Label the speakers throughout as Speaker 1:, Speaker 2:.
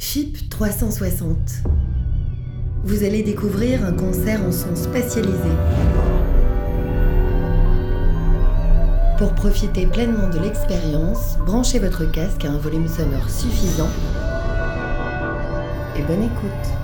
Speaker 1: FIP 360. Vous allez découvrir un concert en son spatialisé. Pour profiter pleinement de l'expérience, branchez votre casque à un volume sonore suffisant et bonne écoute.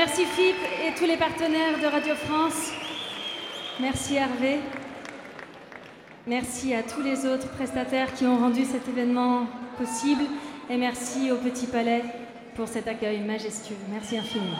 Speaker 2: Remercie FIP et tous les partenaires de Radio France. Merci Hervé. Merci à tous les autres prestataires qui ont rendu cet événement possible. Et merci au Petit Palais pour cet accueil majestueux. Merci infiniment.